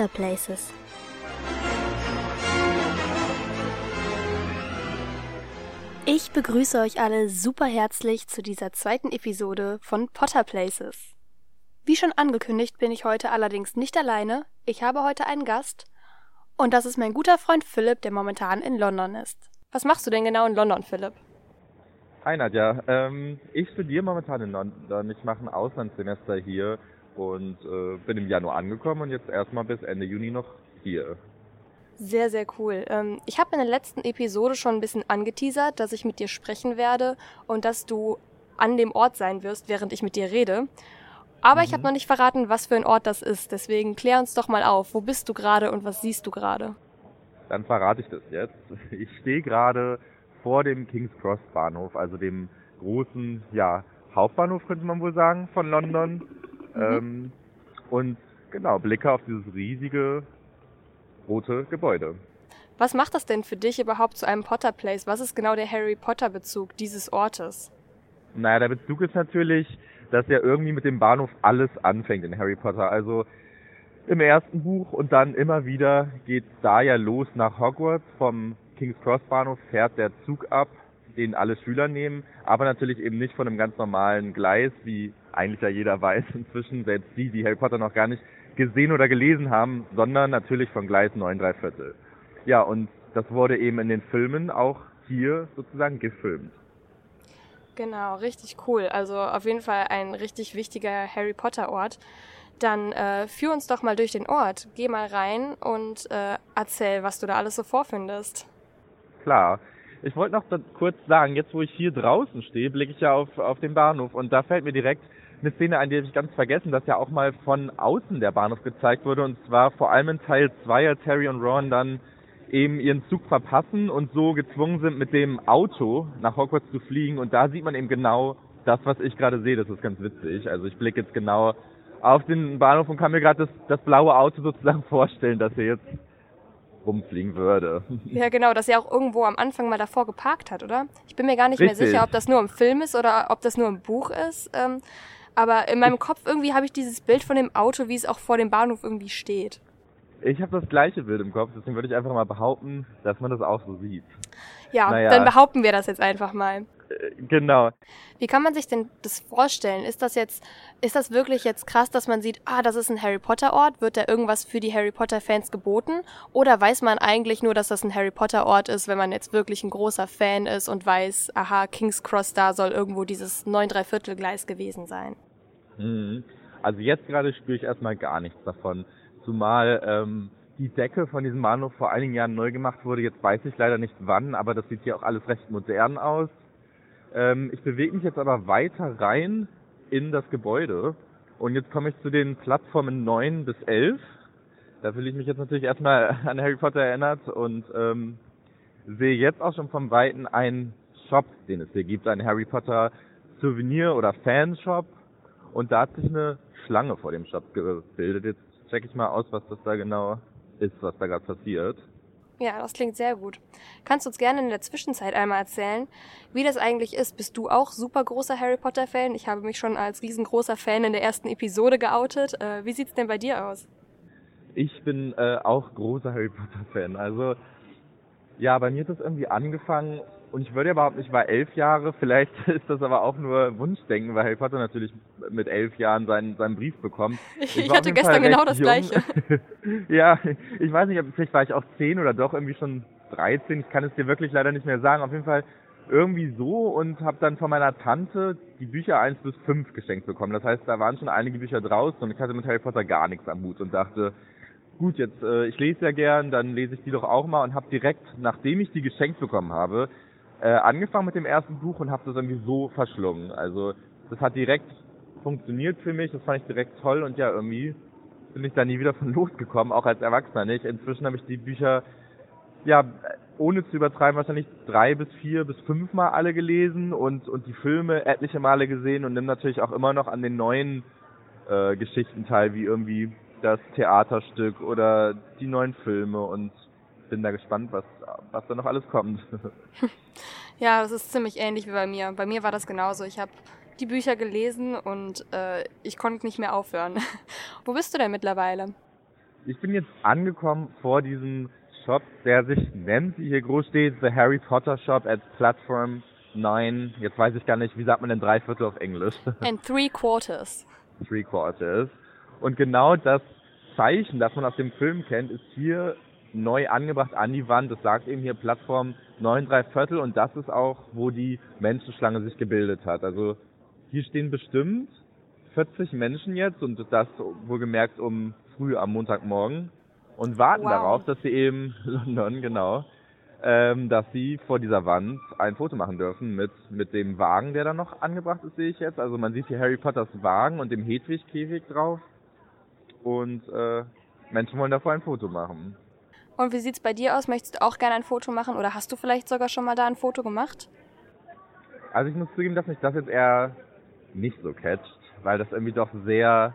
Potter Places. Ich begrüße euch alle super herzlich zu dieser zweiten Episode von Potter Places. Wie schon angekündigt bin ich heute allerdings nicht alleine. Ich habe heute einen Gast und das ist mein guter Freund Philipp, der momentan in London ist. Was machst du denn genau in London, Philipp? Hi Nadja, ähm, ich studiere momentan in London. Ich mache ein Auslandssemester hier und äh, bin im Januar angekommen und jetzt erstmal bis Ende Juni noch hier. Sehr, sehr cool. Ähm, ich habe in der letzten Episode schon ein bisschen angeteasert, dass ich mit dir sprechen werde und dass du an dem Ort sein wirst, während ich mit dir rede. Aber mhm. ich habe noch nicht verraten, was für ein Ort das ist. Deswegen klär uns doch mal auf. Wo bist du gerade und was siehst du gerade? Dann verrate ich das jetzt. Ich stehe gerade vor dem King's Cross Bahnhof, also dem großen, ja, Hauptbahnhof könnte man wohl sagen von London. Mhm. Ähm, und genau, blicke auf dieses riesige rote Gebäude. Was macht das denn für dich überhaupt zu einem Potter Place? Was ist genau der Harry Potter Bezug dieses Ortes? Naja, der Bezug ist natürlich, dass ja irgendwie mit dem Bahnhof alles anfängt in Harry Potter. Also im ersten Buch und dann immer wieder geht da ja los nach Hogwarts. Vom King's Cross Bahnhof fährt der Zug ab, den alle Schüler nehmen, aber natürlich eben nicht von einem ganz normalen Gleis, wie eigentlich ja jeder weiß inzwischen, selbst die, die Harry Potter noch gar nicht gesehen oder gelesen haben, sondern natürlich von Gleis 9 3 Viertel. Ja, und das wurde eben in den Filmen auch hier sozusagen gefilmt. Genau, richtig cool. Also auf jeden Fall ein richtig wichtiger Harry Potter Ort. Dann äh, führ uns doch mal durch den Ort. Geh mal rein und äh, erzähl, was du da alles so vorfindest. Klar. Ich wollte noch kurz sagen, jetzt wo ich hier draußen stehe, blicke ich ja auf, auf den Bahnhof und da fällt mir direkt eine Szene ein, die habe ich ganz vergessen, dass ja auch mal von außen der Bahnhof gezeigt wurde und zwar vor allem in Teil 2, als Harry und Ron dann eben ihren Zug verpassen und so gezwungen sind, mit dem Auto nach Hogwarts zu fliegen und da sieht man eben genau das, was ich gerade sehe, das ist ganz witzig. Also ich blicke jetzt genau auf den Bahnhof und kann mir gerade das, das blaue Auto sozusagen vorstellen, dass er jetzt rumfliegen würde. Ja, genau, dass er auch irgendwo am Anfang mal davor geparkt hat, oder? Ich bin mir gar nicht Richtig. mehr sicher, ob das nur im Film ist oder ob das nur im Buch ist. Ähm, aber in meinem Kopf irgendwie habe ich dieses Bild von dem Auto, wie es auch vor dem Bahnhof irgendwie steht. Ich habe das gleiche Bild im Kopf, deswegen würde ich einfach mal behaupten, dass man das auch so sieht. Ja, naja. dann behaupten wir das jetzt einfach mal. Äh, genau. Wie kann man sich denn das vorstellen? Ist das jetzt, ist das wirklich jetzt krass, dass man sieht, ah, das ist ein Harry Potter Ort? Wird da irgendwas für die Harry Potter Fans geboten? Oder weiß man eigentlich nur, dass das ein Harry Potter Ort ist, wenn man jetzt wirklich ein großer Fan ist und weiß, aha, King's Cross, da soll irgendwo dieses 9 3 Viertel Gleis gewesen sein? Mhm. Also jetzt gerade spüre ich erstmal gar nichts davon. Zumal ähm, die Decke von diesem Bahnhof vor einigen Jahren neu gemacht wurde. Jetzt weiß ich leider nicht wann, aber das sieht hier auch alles recht modern aus. Ähm, ich bewege mich jetzt aber weiter rein in das Gebäude. Und jetzt komme ich zu den Plattformen 9 bis 11. Da fühle ich mich jetzt natürlich erstmal an Harry Potter erinnert und ähm, sehe jetzt auch schon vom Weiten einen Shop, den es hier gibt, einen Harry Potter Souvenir- oder Fanshop. Und da hat sich eine Schlange vor dem Shop gebildet. Jetzt check ich mal aus, was das da genau ist, was da gerade passiert. Ja, das klingt sehr gut. Kannst du uns gerne in der Zwischenzeit einmal erzählen, wie das eigentlich ist? Bist du auch super großer Harry Potter Fan? Ich habe mich schon als riesengroßer Fan in der ersten Episode geoutet. Äh, wie sieht's denn bei dir aus? Ich bin äh, auch großer Harry Potter Fan. Also ja, bei mir hat das irgendwie angefangen und ich würde ja behaupten, ich war elf Jahre. Vielleicht ist das aber auch nur Wunschdenken, weil Harry Potter natürlich mit elf Jahren seinen, seinen Brief bekommt. Ich, ich hatte gestern genau das jung. Gleiche. ja, ich weiß nicht, vielleicht war ich auch zehn oder doch irgendwie schon 13. Ich kann es dir wirklich leider nicht mehr sagen. Auf jeden Fall irgendwie so und habe dann von meiner Tante die Bücher 1 bis 5 geschenkt bekommen. Das heißt, da waren schon einige Bücher draußen und ich hatte mit Harry Potter gar nichts am Hut und dachte, gut, jetzt äh, ich lese ja gern, dann lese ich die doch auch mal und habe direkt, nachdem ich die geschenkt bekommen habe, äh, angefangen mit dem ersten Buch und habe das irgendwie so verschlungen. Also das hat direkt funktioniert für mich, das fand ich direkt toll und ja, irgendwie bin ich da nie wieder von losgekommen, auch als Erwachsener nicht. Inzwischen habe ich die Bücher, ja, ohne zu übertreiben, wahrscheinlich drei bis vier bis fünf Mal alle gelesen und, und die Filme etliche Male gesehen und nimm natürlich auch immer noch an den neuen äh, Geschichten teil, wie irgendwie das Theaterstück oder die neuen Filme und bin da gespannt, was, was da noch alles kommt. ja, das ist ziemlich ähnlich wie bei mir. Bei mir war das genauso. Ich habe die Bücher gelesen und äh, ich konnte nicht mehr aufhören. Wo bist du denn mittlerweile? Ich bin jetzt angekommen vor diesem Shop, der sich nennt, wie hier groß steht, The Harry Potter Shop at Platform 9. Jetzt weiß ich gar nicht, wie sagt man denn drei Viertel auf Englisch? And three quarters. Three quarters. Und genau das Zeichen, das man aus dem Film kennt, ist hier neu angebracht an die Wand. Das sagt eben hier Plattform 9 3 Viertel und das ist auch, wo die Menschenschlange sich gebildet hat. Also hier stehen bestimmt 40 Menschen jetzt und das wohlgemerkt um früh am Montagmorgen und warten wow. darauf, dass sie eben London, genau, ähm, dass sie vor dieser Wand ein Foto machen dürfen mit, mit dem Wagen, der da noch angebracht ist, sehe ich jetzt. Also man sieht hier Harry Potters Wagen und dem Hedwig-Käfig drauf. Und äh, Menschen wollen davor ein Foto machen. Und wie sieht's bei dir aus? Möchtest du auch gerne ein Foto machen oder hast du vielleicht sogar schon mal da ein Foto gemacht? Also ich muss zugeben, dass mich das jetzt eher nicht so catcht, weil das irgendwie doch sehr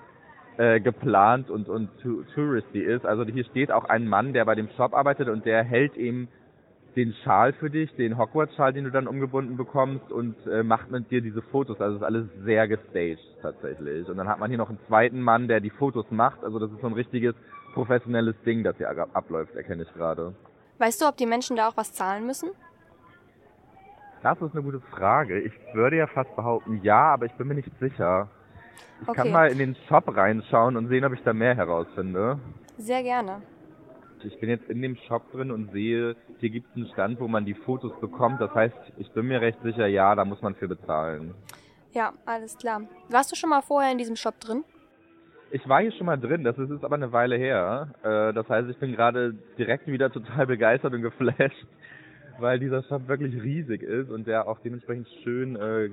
äh, geplant und, und touristy ist. Also hier steht auch ein Mann, der bei dem Shop arbeitet und der hält ihm den Schal für dich, den Hogwarts-Schal, den du dann umgebunden bekommst und äh, macht mit dir diese Fotos. Also es ist alles sehr gestaged tatsächlich. Und dann hat man hier noch einen zweiten Mann, der die Fotos macht. Also das ist so ein richtiges professionelles Ding, das hier abläuft, erkenne ich gerade. Weißt du, ob die Menschen da auch was zahlen müssen? Das ist eine gute Frage. Ich würde ja fast behaupten, ja, aber ich bin mir nicht sicher. Ich okay. kann mal in den Shop reinschauen und sehen, ob ich da mehr herausfinde. Sehr gerne. Ich bin jetzt in dem Shop drin und sehe, hier gibt es einen Stand, wo man die Fotos bekommt. Das heißt, ich bin mir recht sicher, ja, da muss man für bezahlen. Ja, alles klar. Warst du schon mal vorher in diesem Shop drin? Ich war hier schon mal drin, das ist jetzt aber eine Weile her. Äh, das heißt, ich bin gerade direkt wieder total begeistert und geflasht, weil dieser Shop wirklich riesig ist und der auch dementsprechend schön äh,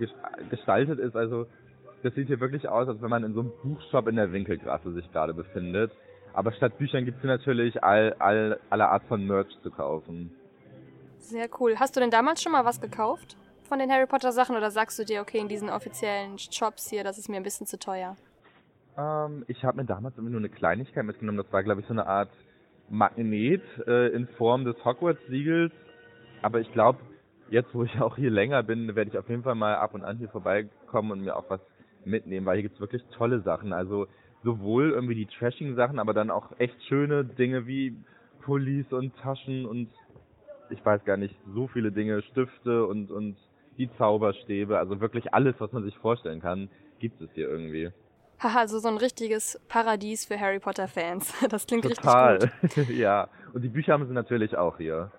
gestaltet ist. Also das sieht hier wirklich aus, als wenn man in so einem Buchshop in der Winkelgrasse sich gerade befindet. Aber statt Büchern gibt es natürlich all, all, alle Art von Merch zu kaufen. Sehr cool. Hast du denn damals schon mal was gekauft von den Harry Potter Sachen oder sagst du dir, okay, in diesen offiziellen Shops hier, das ist mir ein bisschen zu teuer? Ähm, ich habe mir damals immer nur eine Kleinigkeit mitgenommen. Das war, glaube ich, so eine Art Magnet äh, in Form des Hogwarts-Siegels. Aber ich glaube, jetzt, wo ich auch hier länger bin, werde ich auf jeden Fall mal ab und an hier vorbeikommen und mir auch was mitnehmen, weil hier gibt's wirklich tolle Sachen. Also sowohl irgendwie die Trashing-Sachen, aber dann auch echt schöne Dinge wie Pullis und Taschen und ich weiß gar nicht, so viele Dinge, Stifte und, und die Zauberstäbe, also wirklich alles, was man sich vorstellen kann, gibt es hier irgendwie. Haha, also so ein richtiges Paradies für Harry Potter-Fans. Das klingt Total. richtig gut. ja, und die Bücher haben sie natürlich auch hier.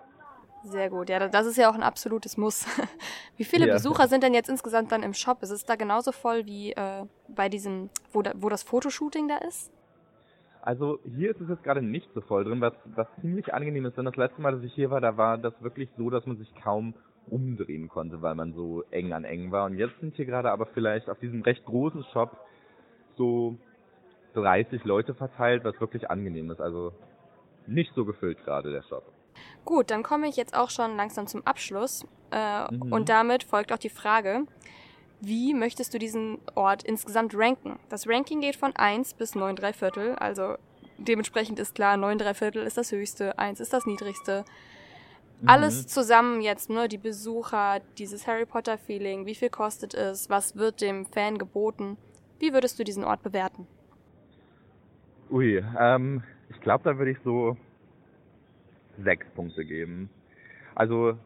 Sehr gut, ja, das ist ja auch ein absolutes Muss. Wie viele ja. Besucher sind denn jetzt insgesamt dann im Shop? Ist es da genauso voll wie äh, bei diesem, wo, da, wo das Fotoshooting da ist? Also hier ist es jetzt gerade nicht so voll drin, was, was ziemlich angenehm ist. Denn das letzte Mal, dass ich hier war, da war das wirklich so, dass man sich kaum umdrehen konnte, weil man so eng an eng war. Und jetzt sind hier gerade aber vielleicht auf diesem recht großen Shop so 30 Leute verteilt, was wirklich angenehm ist. Also nicht so gefüllt gerade der Shop. Gut, dann komme ich jetzt auch schon langsam zum Abschluss. Äh, mhm. Und damit folgt auch die Frage, wie möchtest du diesen Ort insgesamt ranken? Das Ranking geht von 1 bis 9 3 Viertel, also dementsprechend ist klar, 9 3 Viertel ist das höchste, 1 ist das niedrigste. Mhm. Alles zusammen jetzt, ne, die Besucher, dieses Harry Potter Feeling, wie viel kostet es, was wird dem Fan geboten? Wie würdest du diesen Ort bewerten? Ui, ähm, ich glaube, da würde ich so sechs Punkte geben. Also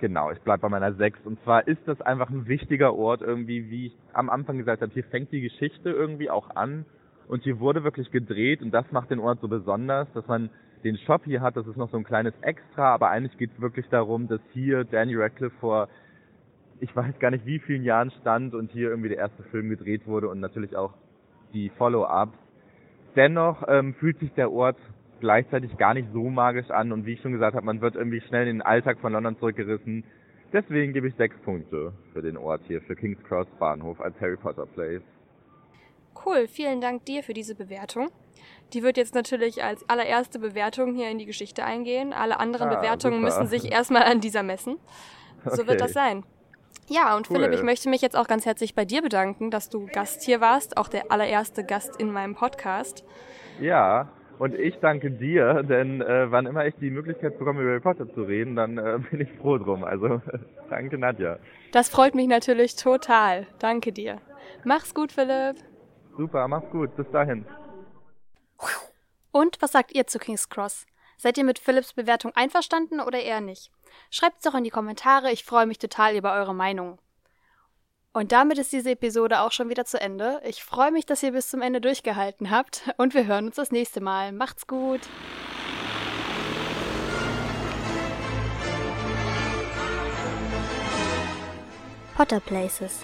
genau, ich bleibe bei meiner sechs. Und zwar ist das einfach ein wichtiger Ort irgendwie, wie ich am Anfang gesagt habe, hier fängt die Geschichte irgendwie auch an und hier wurde wirklich gedreht und das macht den Ort so besonders, dass man den Shop hier hat, das ist noch so ein kleines Extra, aber eigentlich geht es wirklich darum, dass hier Danny Radcliffe vor ich weiß gar nicht wie vielen Jahren stand und hier irgendwie der erste Film gedreht wurde und natürlich auch die Follow-ups. Dennoch ähm, fühlt sich der Ort gleichzeitig gar nicht so magisch an und wie ich schon gesagt habe, man wird irgendwie schnell in den Alltag von London zurückgerissen. Deswegen gebe ich sechs Punkte für den Ort hier, für King's Cross Bahnhof als Harry Potter Place. Cool, vielen Dank dir für diese Bewertung. Die wird jetzt natürlich als allererste Bewertung hier in die Geschichte eingehen. Alle anderen ah, Bewertungen super. müssen sich erstmal an dieser messen. So okay. wird das sein. Ja, und cool. Philipp, ich möchte mich jetzt auch ganz herzlich bei dir bedanken, dass du Gast hier warst, auch der allererste Gast in meinem Podcast. Ja, und ich danke dir, denn äh, wann immer ich die Möglichkeit bekomme, über Harry Potter zu reden, dann äh, bin ich froh drum. Also danke, Nadja. Das freut mich natürlich total. Danke dir. Mach's gut, Philipp. Super, mach's gut. Bis dahin. Und was sagt ihr zu King's Cross? Seid ihr mit Philips Bewertung einverstanden oder eher nicht? Schreibt es doch in die Kommentare, ich freue mich total über eure Meinung. Und damit ist diese Episode auch schon wieder zu Ende. Ich freue mich, dass ihr bis zum Ende durchgehalten habt und wir hören uns das nächste Mal. Macht's gut! Potter Places